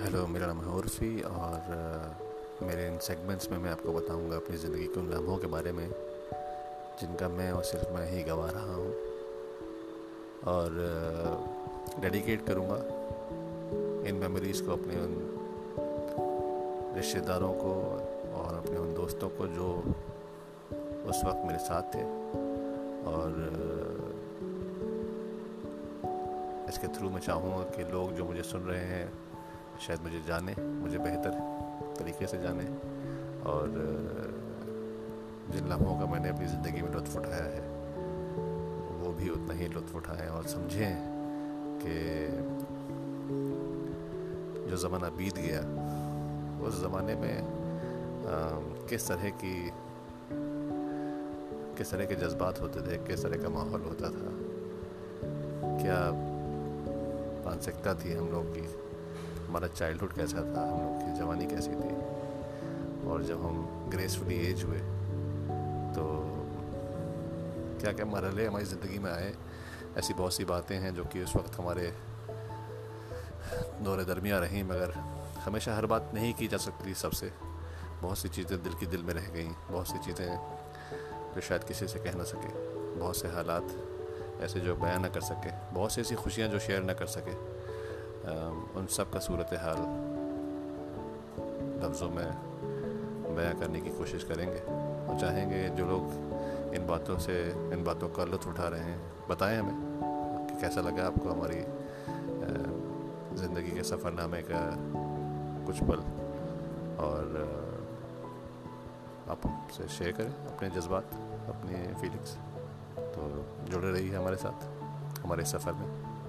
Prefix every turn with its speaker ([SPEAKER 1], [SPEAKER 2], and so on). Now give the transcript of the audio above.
[SPEAKER 1] मेरा नाम है उर्फ़ी और मेरे इन सेगमेंट्स में मैं आपको बताऊँगा अपनी ज़िंदगी के उन लम्हों के बारे में, जिनका मैं और सिर्फ़ मैं ही गवा रहा हूँ। और डेडिकेट करूँगा इन मेमोरीज़ को अपने उन रिश्तेदारों को और अपने उन दोस्तों को जो उस वक्त मेरे साथ थे। और इसके थ्रू मैं चाहूँगा कि लोग जो मुझे सुन रहे हैं शायद मुझे जाने, मुझे बेहतर तरीके से जाने। और, जिन लम्हों का मैंने अपनी ज़िंदगी में लुत्फ़ उठाया है, वो भी उतना ही लुत्फ़ उठाएँ और समझें कि जो ज़माना बीत गया, उस ज़माने में किस तरह की, किस तरह के जज्बात होते थे, किस तरह का माहौल होता था, क्या मानसिकता थी हम लोग की? हमारा चाइल्डहुड कैसा था, हम लोग की जवानी कैसी थी? और जब हम ग्रेसफुली एज हुए तो क्या क्या मरहले हमारी ज़िंदगी में आए? ऐसी बहुत सी बातें हैं जो कि उस वक्त हमारे दौरे दरमिया रहीं, मगर हमेशा हर बात नहीं की जा सकती सबसे। बहुत सी चीज़ें दिल की दिल में रह गई, बहुत सी चीज़ें जो शायद किसी से कह ना सके। बहुत से हालात ऐसे जो बयान ना कर सके, बहुत सी ऐसी खुशियाँ जो शेयर ना कर सके। उन सब का सूरत हाल लफ्ज़ों में बयां करने की कोशिश करेंगे और चाहेंगे जो लोग इन बातों से, इन बातों का लुत्फ उठा रहे हैं, बताएँ हमें कि कैसा लगा आपको हमारी ज़िंदगी के सफ़रनामे का कुछ पल? और आप हमसे शेयर करें अपने जज्बात, अपनी फीलिंग्स। तो जुड़े रहिए हमारे साथ, हमारे सफ़र में।